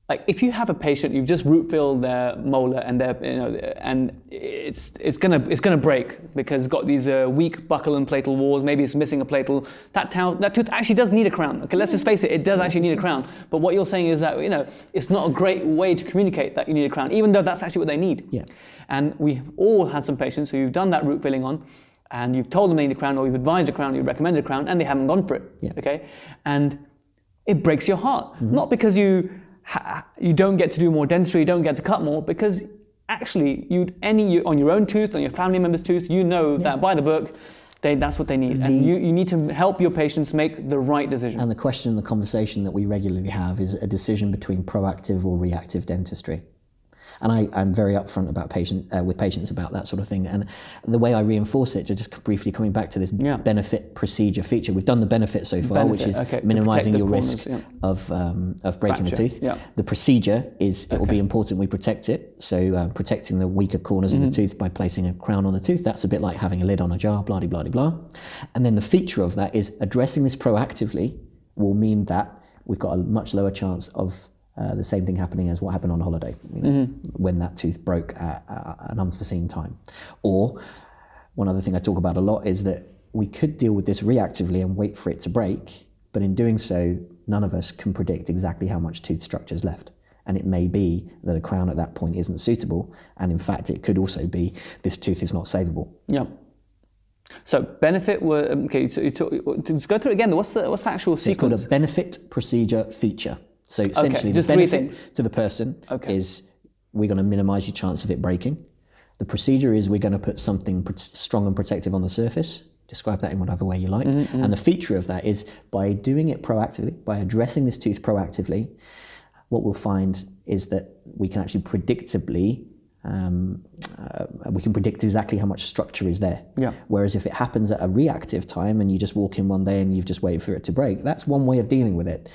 like if you have a patient, you've just root filled their molar and their, you know, and it's it's gonna it's gonna break because it's got these uh, weak buccal and palatal walls. Maybe it's missing a palatal. That tooth, that tooth actually does need a crown. Okay, let's just face it, it does actually need a crown. But what you're saying is that you know it's not a great way to communicate that you need a crown, even though that's actually what they need. Yeah. And we all had some patients who you've done that root filling on, and you've told them they need a crown, or you've advised a crown, you've recommended a crown, and they haven't gone for it. Yeah. Okay, and it breaks your heart. Mm-hmm. Not because you you don't get to do more dentistry, you don't get to cut more, because actually you any on your own tooth, on your family member's tooth, you know that by the book, they, that's what they need, and you, you need to help your patients make the right decision. And the question and the conversation that we regularly have is a decision between proactive or reactive dentistry. And I, I'm very upfront about patient uh, with patients about that sort of thing. And the way I reinforce it, just briefly coming back to this Yeah. benefit procedure feature, we've done the benefit so far, which is okay, minimizing your corners, risk yeah. of of, of breaking Fracture, the tooth. yeah. The procedure is it will be important we protect it. So uh, protecting the weaker corners Mm-hmm. of the tooth by placing a crown on the tooth. That's a bit like having a lid on a jar. Blah blah blah blah. And then the feature of that is addressing this proactively will mean that we've got a much lower chance of uh, the same thing happening as what happened on holiday you know, when that tooth broke at, at an unforeseen time. Or one other thing I talk about a lot is that we could deal with this reactively and wait for it to break, but in doing so, none of us can predict exactly how much tooth structure is left. And it may be that a crown at that point isn't suitable, and in fact, it could also be this tooth is not savable. Yeah. So benefit were okay. So you talk, just go through it again. What's the what's the actual So it's called sequence? a benefit procedure feature. So essentially, the benefit to the person Okay. is we're going to minimize your chance of it breaking. The procedure is we're going to put something strong and protective on the surface. Describe that in whatever way you like. Mm-hmm, And the feature of that is by doing it proactively, by addressing this tooth proactively, what we'll find is that we can actually predictably um, uh, we can predict exactly how much structure is there. Yeah. Whereas if it happens at a reactive time and you just walk in one day and you've just waited for it to break, that's one way of dealing with it.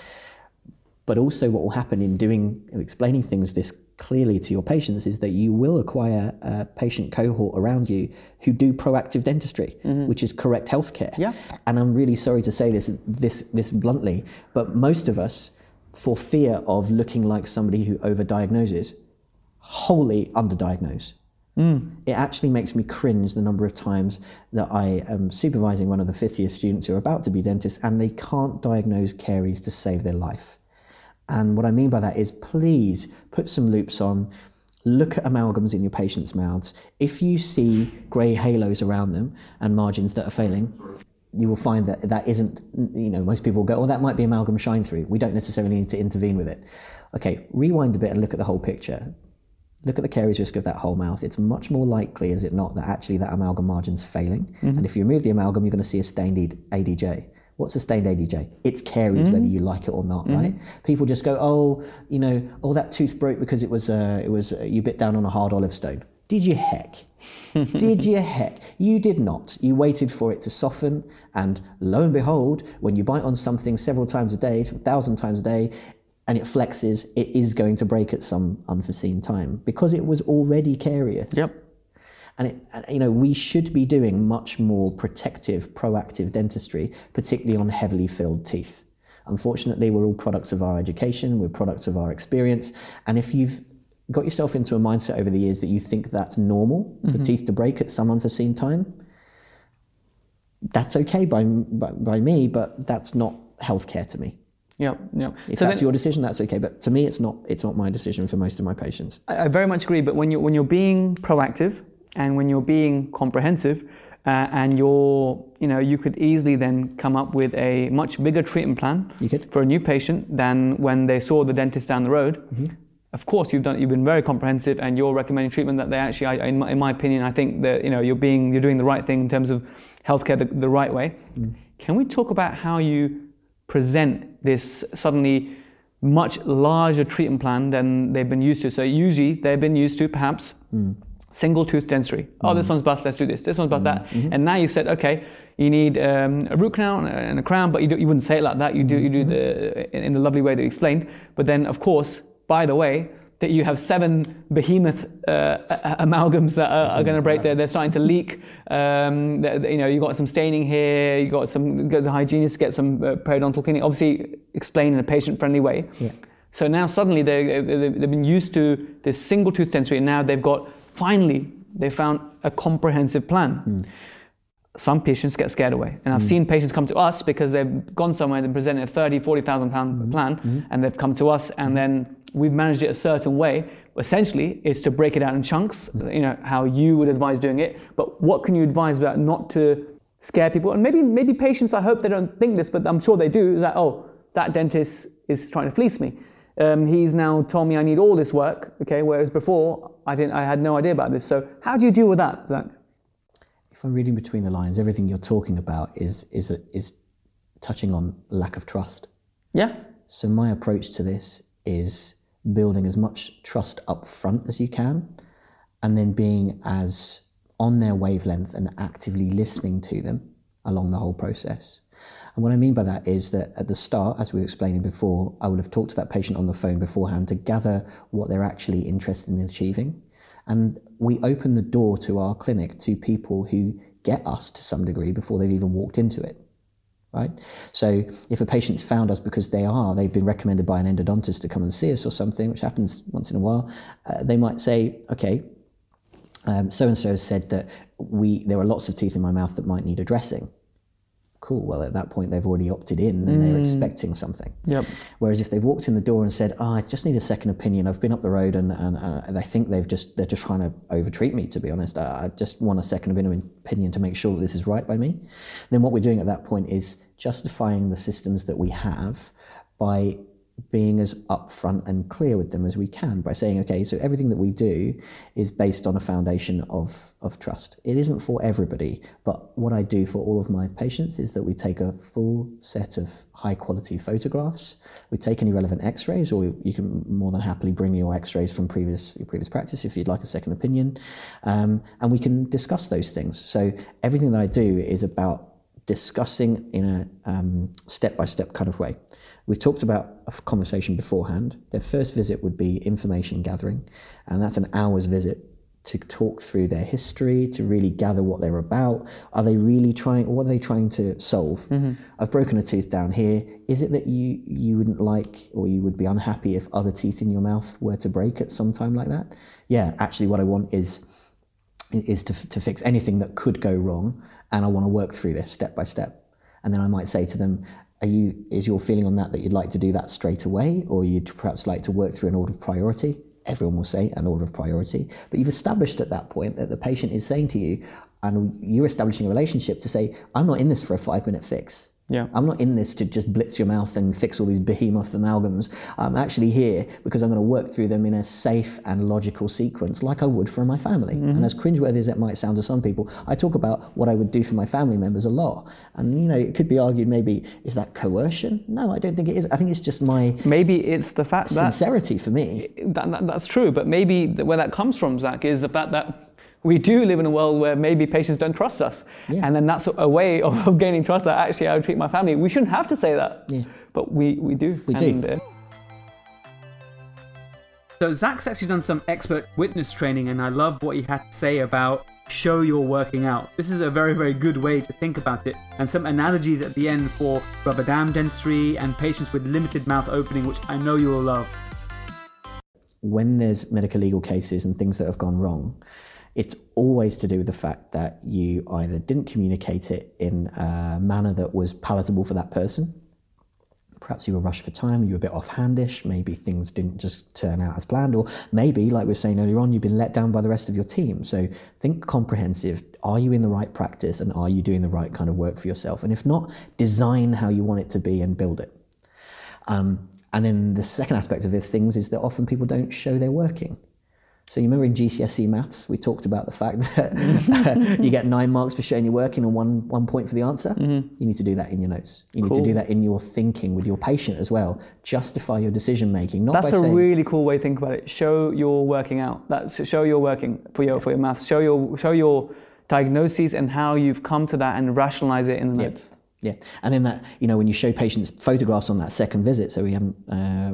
But also, what will happen in doing explaining things this clearly to your patients is that you will acquire a patient cohort around you who do proactive dentistry, mm-hmm. which is correct healthcare. Yeah. And I'm really sorry to say this this this bluntly, but most of us, for fear of looking like somebody who overdiagnoses, wholly underdiagnose. Mm. It actually makes me cringe the number of times that I am supervising one of the fifth year students who are about to be dentists and they can't diagnose caries to save their life. And what I mean by that is please put some loupes on, look at amalgams in your patients' mouths. If you see grey halos around them and margins that are failing, you will find that that isn't, you know, most people go, oh, that might be amalgam shine through. We don't necessarily need to intervene with it. Okay, rewind a bit and look at the whole picture. Look at the caries risk of that whole mouth. It's much more likely, is it not, that actually that amalgam margin's failing. Mm-hmm. And if you remove the amalgam, you're going to see a stained ADJ. What's a stained ADJ? It's caries, whether you like it or not, right? People just go, oh, you know, oh, that tooth broke because it was, uh, it was, uh, you bit down on a hard olive stone. Did you heck? <laughs> Did you heck? You did not. You waited for it to soften, and lo and behold, when you bite on something several times a day, a thousand times a day, and it flexes, it is going to break at some unforeseen time because it was already carious. Yep. And, it, and you know, we should be doing much more protective, proactive dentistry, particularly on heavily filled teeth. Unfortunately, we're all products of our education, we're products of our experience, and if you've got yourself into a mindset over the years that you think that's normal for mm-hmm. teeth to break at some unforeseen time, that's okay by, by, by me, but that's not healthcare to me. Yep. Yep. If So that's then- your decision, that's okay. But to me, it's not. It's not my decision for most of my patients. I, I very much agree. But when you're when you're being proactive and when you're being comprehensive, uh, and you're you know you could easily then come up with a much bigger treatment plan for a new patient than when they saw the dentist down the road. Mm-hmm. Of course, you've done. You've been very comprehensive, and you're recommending treatment that they actually, I, in, my, in my opinion, I think that you know you're being you're doing the right thing in terms of healthcare the, the right way. Mm. Can we talk about how you present this suddenly much larger treatment plan than they've been used to? So usually they've been used to perhaps single tooth dentistry. Oh, this one's bust. Let's do this. This one's bust. That. And now you said, okay, you need um, a root canal and a crown, but you, do, you wouldn't say it like that. You do you do the in, in the lovely way that you explained. But then, of course, by the way, that you have seven behemoth uh, amalgams that are, are going to break. They're, they're starting to leak. Um, you know, you got some staining here. You got some. Go to the hygienist get some uh, periodontal cleaning. Obviously, explain in a patient-friendly way. Yeah. So now suddenly they, they, they've been used to this single tooth dentistry, and now they've got finally they found a comprehensive plan. Hmm. Some patients get scared away, and I've hmm. seen patients come to us because they've gone somewhere and presented a 30, 40,000 pound hmm. plan, and they've come to us, and then we've managed it a certain way. Essentially, it's to break it out in chunks. You know how you would advise doing it, but what can you advise about not to scare people? And maybe maybe patients, I hope they don't think this, but I'm sure they do. Is that oh, that dentist is trying to fleece me. Um, he's now told me I need all this work. Okay, whereas before I didn't. I had no idea about this. So how do you deal with that, Zach? If I'm reading between the lines, everything you're talking about is is is touching on lack of trust. Yeah. So my approach to this is building as much trust up front as you can, and then being as on their wavelength and actively listening to them along the whole process. And what I mean by that is that at the start, as we were explaining before, I would have talked to that patient on the phone beforehand to gather what they're actually interested in achieving. And we open the door to our clinic to people who get us to some degree before they've even walked into it right? So if a patient's found us because they are, they've been recommended by an endodontist to come and see us or something, which happens once in a while, uh, they might say, okay, so and so said that we there are lots of teeth in my mouth that might need addressing. Cool. Well, at that point, they've already opted in and they're mm. expecting something. Yep. Whereas if they've walked in the door and said, "Oh, I just need a second opinion. I've been up the road and, and, and I think they've just they're just trying to overtreat me. To be honest, I, I just want a second opinion to make sure that this is right by me." Then what we're doing at that point is justifying the systems that we have by being as upfront and clear with them as we can by saying, okay, so everything that we do is based on a foundation of, of trust. It isn't for everybody, but what I do for all of my patients is that we take a full set of high quality photographs. We take any relevant x rays, or you can more than happily bring your x rays from previous, your previous practice if you'd like a second opinion, um, and we can discuss those things. So everything that I do is about discussing in a step by step kind of way. We've talked about a conversation beforehand. Their first visit would be information gathering, and that's an hour's visit to talk through their history, to really gather what they're about. Are they really trying? What are they trying to solve? Mm-hmm. I've broken a tooth down here. Is it that you you wouldn't like, or you would be unhappy if other teeth in your mouth were to break at some time like that? Yeah, actually, what I want is is to, to fix anything that could go wrong and I want to work through this step by step. And then I might say to them, are you, is your feeling on that that you'd like to do that straight away or you'd perhaps like to work through an order of priority? Everyone will say an order of priority. But you've established at that point that the patient is saying to you, and you're establishing a relationship to say, I'm not in this for a five minute fix. Yeah. I'm not in this to just blitz your mouth and fix all these behemoth amalgams. I'm actually here because I'm going to work through them in a safe and logical sequence, like I would for my family. Mm-hmm. And as cringeworthy as it might sound to some people, I talk about what I would do for my family members a lot. And you know, it could be argued maybe is that coercion? No, I don't think it is. I think it's just my Maybe it's the fact that sincerity for me. that, that, that's true, but maybe where that comes from, Zach, is the fact that we do live in a world where maybe patients don't trust us. Yeah. And then that's a way of, of gaining trust that actually I would treat my family. We shouldn't have to say that. Yeah. But we, we do. We do. And, uh, So Zach's actually done some expert witness training, and I love what he had to say about show you're working out. This is a very, very good way to think about it, and some analogies at the end for rubber dam dentistry and patients with limited mouth opening, which I know you will love. when there's medical legal cases and things that have gone wrong, it's always to do with the fact that you either didn't communicate it in a manner that was palatable for that person. Perhaps you were rushed for time, you were a bit offhandish, maybe things didn't just turn out as planned, or maybe, like we were saying earlier on, you've been let down by the rest of your team. So think comprehensive. Are you in the right practice and are you doing the right kind of work for yourself? And if not, design how you want it to be and build it. Um, and then the second aspect of it, things is that often people don't show they're working. So you remember in GCSE maths, we talked about the fact <laughs> that uh, you get nine marks for showing you're working and one, one point for the answer. Mm-hmm. You need to do that in your notes. You need to do that in your thinking with your patient as well. Justify your decision making, not That's a saying, really cool way to think about it. Show you're working out. That's show you're working for your for your maths. Show your show your diagnoses and how you've come to that and rationalize it in the Yep. Yeah, and then that you know when you show patients photographs on that second visit, so we haven't uh,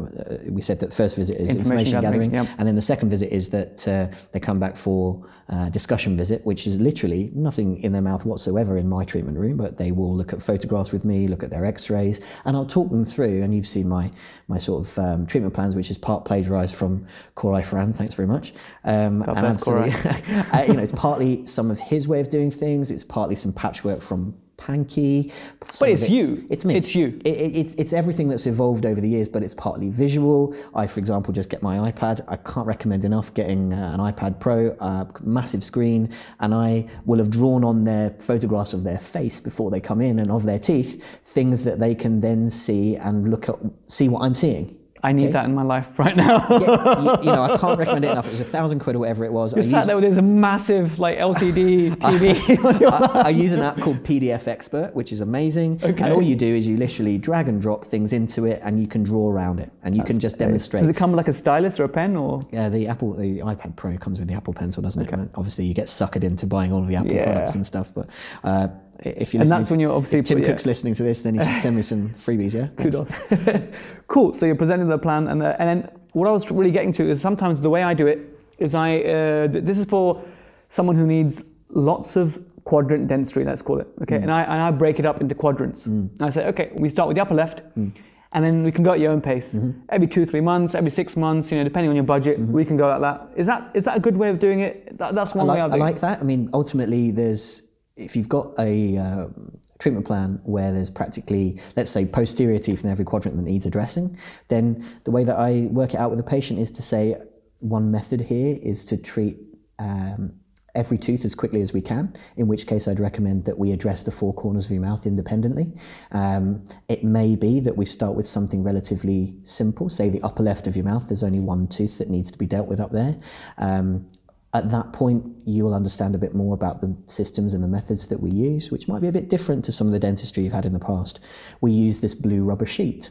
we said that the first visit is Information information, gathering, gathering, yep. and then the second visit is that uh, they come back for uh, discussion visit, which is literally nothing in their mouth whatsoever in my treatment room, but they will look at photographs with me, look at their X-rays, and I'll talk them through. And you've seen my my sort of um, treatment plans, which is part plagiarised from Koray Feran. Thanks very much. Um, and bless <laughs> uh, you know, it's partly some of his way of doing things. It's partly some patchwork from Pankey. Some it's of you. It's me. It's you. It, it, it's, it's everything that's evolved over the years, but it's partly visual. I, for example, just get my iPad. I can't recommend enough getting uh, an iPad Pro, uh, massive screen, and I will have drawn on their photographs of their face before they come in and of their teeth, things that they can then see and look at, see what I'm seeing. I need Okay. that in my life right now. Yeah, you, <laughs> you know, I can't recommend it enough. It was a thousand quid or whatever it was. I You're sat use- there with this massive like LCD <laughs> TV <laughs> your I, I use an app called PDF Expert, which is amazing. Okay. And all you do is you literally drag and drop things into it, and you can draw around it, and you can just demonstrate. Does it come like a stylus or a pen or? Yeah, the Apple, the iPad Pro comes with the Apple Pencil, doesn't it? And Obviously, you get suckered into buying all of the Apple Yeah. products and stuff. But uh, if you're And listening that's to- when you're obviously if Tim put- yeah. Cook's listening to this, then you should send me some <laughs> freebies. Yeah, Kudos. <laughs> cool. So you're presenting the plan, and, the, and then what I was really getting to is sometimes the way I do it is I. Uh, this is for someone who needs lots of quadrant dentistry. Let's call it. Okay, mm. and I and I break it up into quadrants. Mm. And I say, okay, we start with the upper left. Mm. And then we can go at your own pace. Mm-hmm. Every two, three months, every six months, you know, depending on your budget, mm-hmm. we can go at that. Is that is that a good way of doing it? That, that's one like, way I'll I like that. I mean, ultimately, there's if you've got a um, treatment plan where there's practically, let's say, posterior teeth in every quadrant that needs addressing, then the way that I work it out with the patient is to say one method here is to treat. Um, Every tooth as quickly as we can, in which case I'd recommend that we address the four corners of your mouth independently. Um, it may be that we start with something relatively simple, say the upper left of your mouth, there's only one tooth that needs to be dealt with up there. Um, at that point, you will understand a bit more about the systems and the methods that we use, which might be a bit different to some of the dentistry you've had in the past. We use this blue rubber sheet.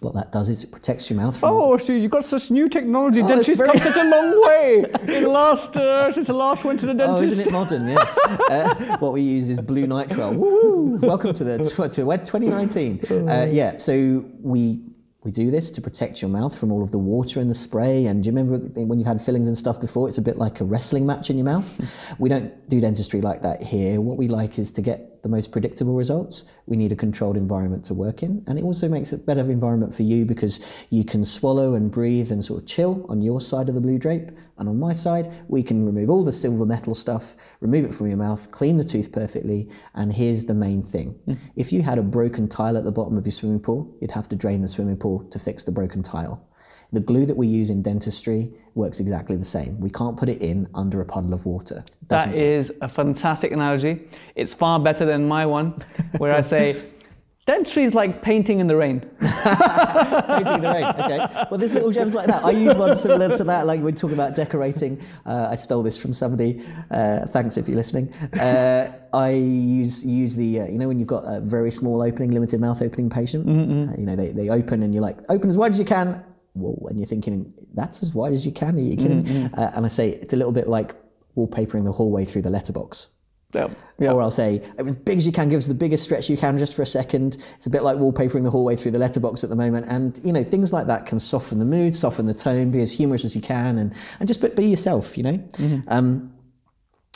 What that does is it protects your mouth from Oh, so you've got such new technology. Oh, it's Dentistry's very- come such a long way in last uh, since the last went to the dentist. <laughs> Oh, isn't it modern? Yeah. uh, what we use is blue nitrile. Woo! Welcome to the to Wed 2019. Uh, yeah. So we we do this to protect your mouth from all of the water and the spray. And do you remember when you've had fillings and stuff before? It's a bit like a wrestling match in your mouth. <laughs> we don't do dentistry like that here. What we like is to get the most predictable results. We need a controlled environment to work in, and it also makes a better environment for you because you can swallow and breathe and sort of chill on your side of the blue drape. And on my side, we can remove all the silver metal stuff, remove it from your mouth, clean the tooth perfectly. And here's the main thing hmm. if you had a broken tile at the bottom of your swimming pool, you'd have to drain the swimming pool to fix the broken tile. The glue that we use in dentistry works exactly the same. We can't put it in under a puddle of water. Doesn't That is a fantastic analogy. It's far better than my one, where I say, <laughs> dentistry is like painting in the rain. <laughs> Painting in the rain. Okay. Well, there's little gems like that. I use one similar to that. Like we talk about decorating. Uh, I stole this from somebody. Uh, thanks if you're listening. Uh, I use use the uh, you know when you've got a very small opening, limited mouth opening patient. Uh, you know they, they open and you're like open as wide as you can. Whoa, and you're thinking that's as wide as you can. Are you kidding? Uh, and I say it's a little bit like wallpapering the hallway through the letterbox. Yep. Yep. Or I'll say, as big as you can, give us the biggest stretch you can just for a second. It's a bit like wallpapering the hallway through the letterbox at the moment. And, you know, things like that can soften the mood, soften the tone, be as humorous as you can, and, and just be, be yourself, you know? Um,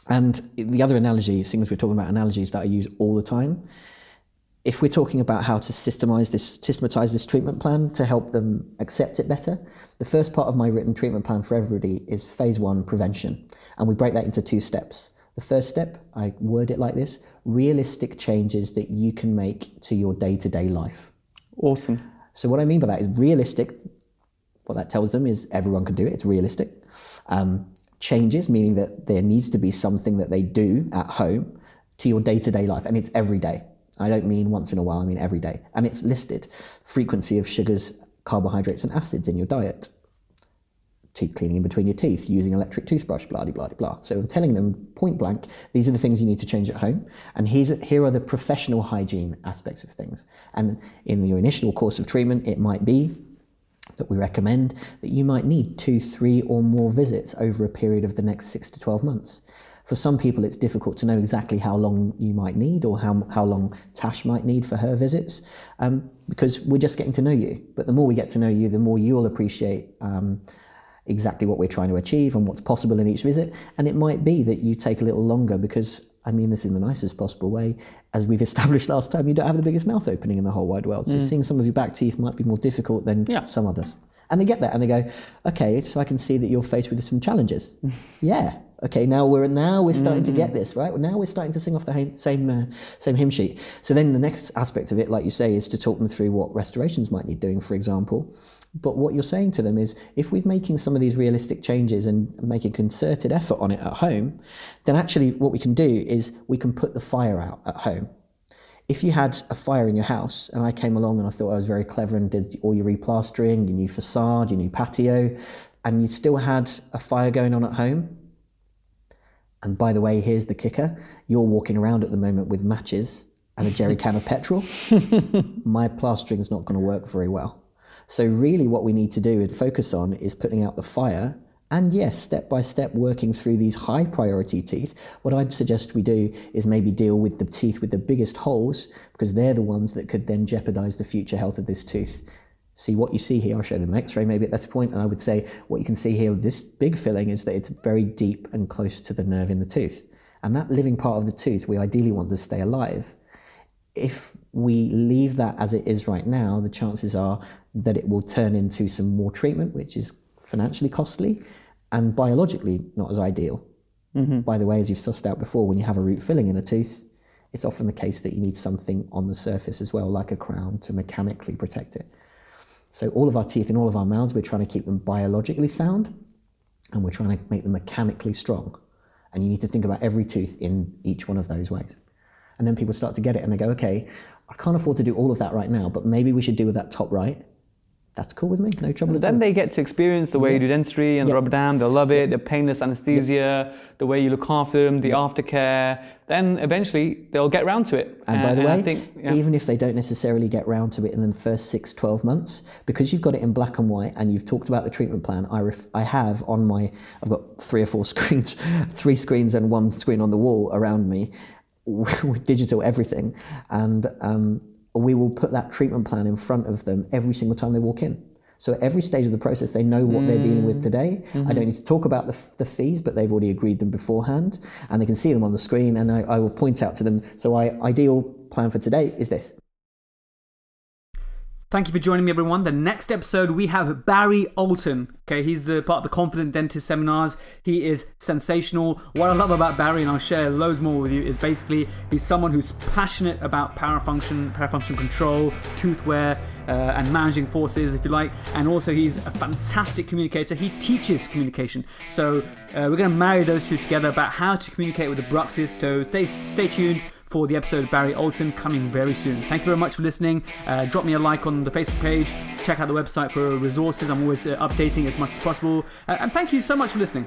and the other analogy, things we're talking about analogies that I use all the time, if we're talking about how to systemize this, systematize this treatment plan to help them accept it better, the first part of my written treatment plan for everybody is phase one prevention. And we break that into two steps. The first step, I word it like this realistic changes that you can make to your day to day life. Awesome. So, what I mean by that is realistic. What that tells them is everyone can do it, it's realistic. Um, changes, meaning that there needs to be something that they do at home to your day to day life, and it's every day. I don't mean once in a while, I mean every day. And it's listed frequency of sugars, carbohydrates, and acids in your diet, teeth cleaning in between your teeth, using electric toothbrush, blah, blah, blah, blah. So I'm telling them point blank, these are the things you need to change at home. And here's, here are the professional hygiene aspects of things. And in your initial course of treatment, it might be that we recommend that you might need two, three, or more visits over a period of the next six to 12 months. For some people, it's difficult to know exactly how long you might need or how, how long Tash might need for her visits um, because we're just getting to know you. But the more we get to know you, the more you'll appreciate um, exactly what we're trying to achieve and what's possible in each visit. And it might be that you take a little longer because, I mean this in the nicest possible way, as we've <laughs> established last time, you don't have the biggest mouth opening in the whole wide world. So seeing some of your back teeth might be more difficult than Yeah. some others. And they get that and they go, okay, so I can see that you're faced with some challenges. <laughs> yeah. Okay, now we're now we're starting to get this right. Now we're starting to sing off the same uh, same hymn sheet. So then the next aspect of it, like you say, is to talk them through what restorations might need doing, for example. But what you're saying to them is, if we're making some of these realistic changes and making concerted effort on it at home, then actually what we can do is we can put the fire out at home if you had a fire in your house and I came along and I thought I was very clever and did all your replastering, your new facade, your new patio, and you still had a fire going on at home, and by the way, here's the kicker you're walking around at the moment with matches and a jerry <laughs> can of petrol, <laughs> my plastering's not going to work very well. So, really, what we need to do and focus on is putting out the fire. And yes, step by step, working through these high priority teeth. What I'd suggest we do is maybe deal with the teeth with the biggest holes because they're the ones that could then jeopardize the future health of this tooth. See what you see here, I'll show them an x ray maybe at this point, and I would say what you can see here with this big filling is that it's very deep and close to the nerve in the tooth. And that living part of the tooth we ideally want to stay alive if we leave that as it is right now, the chances are that it will turn into some more treatment, which is financially costly and biologically not as ideal. Mm-hmm. By the way, as you've sussed out before, when you have a root filling in a tooth, it's often the case that you need something on the surface as well, like a crown, to mechanically protect it. So, all of our teeth in all of our mouths, we're trying to keep them biologically sound and we're trying to make them mechanically strong. And you need to think about every tooth in each one of those ways. And then people start to get it and they go, okay, I can't afford to do all of that right now, but maybe we should do with that top right. That's cool with me, no trouble at all. Then they get to experience the way you do dentistry and Yeah. rubber dam. They'll love it. The painless anesthesia, the way you look after them, the aftercare. Then eventually they'll get round to it. And by the way, I think, yeah. even if they don't necessarily get round to it in the first six, 12 months, because you've got it in black and white and you've talked about the treatment plan, I, ref- I have on my, I've got three or four <laughs> screens, three screens and one screen on the wall around me <laughs> with digital everything. And um, we will put that treatment plan in front of them every single time they walk in. So at every stage of the process, they know what they're dealing with mm. today. I don't mm-hmm. need to talk about the, the fees, but they've already agreed them beforehand, and they can see them on the screen. And I, I will point out to them. So, I ideal plan for today is this. Thank you for joining me, everyone. The next episode, we have Barry Oulton. Okay, he's the part of the Confident Dentist seminars. He is sensational. What I love about Barry, and I'll share loads more with you, is basically he's someone who's passionate about parafunction, power function control, tooth wear, uh, and managing forces, if you like. And also, he's a fantastic communicator. He teaches communication. So uh, we're going to marry those two together about how to communicate with the bruxists. So stay, stay tuned for the episode of Barry Oulton coming very soon. Thank you very much for listening. Uh, drop me a like on the Facebook page. Check out the website for resources. I'm always uh, updating as much as possible. Uh, and thank you so much for listening.